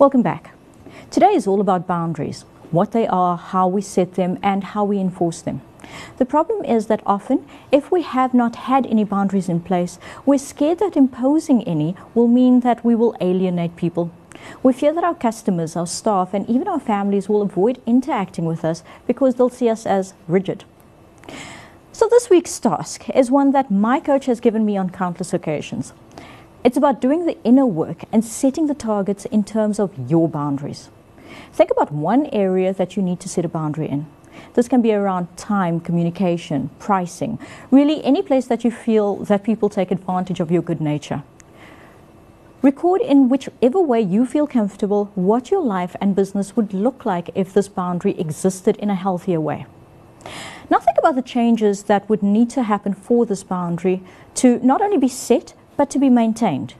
Welcome back. Today is all about boundaries what they are, how we set them, and how we enforce them. The problem is that often, if we have not had any boundaries in place, we're scared that imposing any will mean that we will alienate people. We fear that our customers, our staff, and even our families will avoid interacting with us because they'll see us as rigid. So, this week's task is one that my coach has given me on countless occasions. It's about doing the inner work and setting the targets in terms of your boundaries. Think about one area that you need to set a boundary in. This can be around time, communication, pricing, really any place that you feel that people take advantage of your good nature. Record in whichever way you feel comfortable what your life and business would look like if this boundary existed in a healthier way. Now think about the changes that would need to happen for this boundary to not only be set, but to be maintained.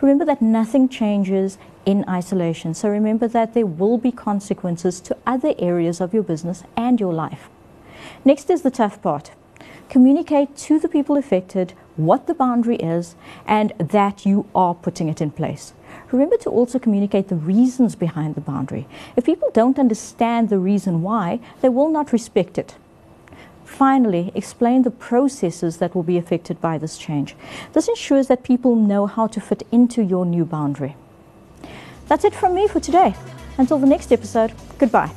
Remember that nothing changes in isolation. So remember that there will be consequences to other areas of your business and your life. Next is the tough part. Communicate to the people affected what the boundary is and that you are putting it in place. Remember to also communicate the reasons behind the boundary. If people don't understand the reason why, they will not respect it. Finally, explain the processes that will be affected by this change. This ensures that people know how to fit into your new boundary. That's it from me for today. Until the next episode, goodbye.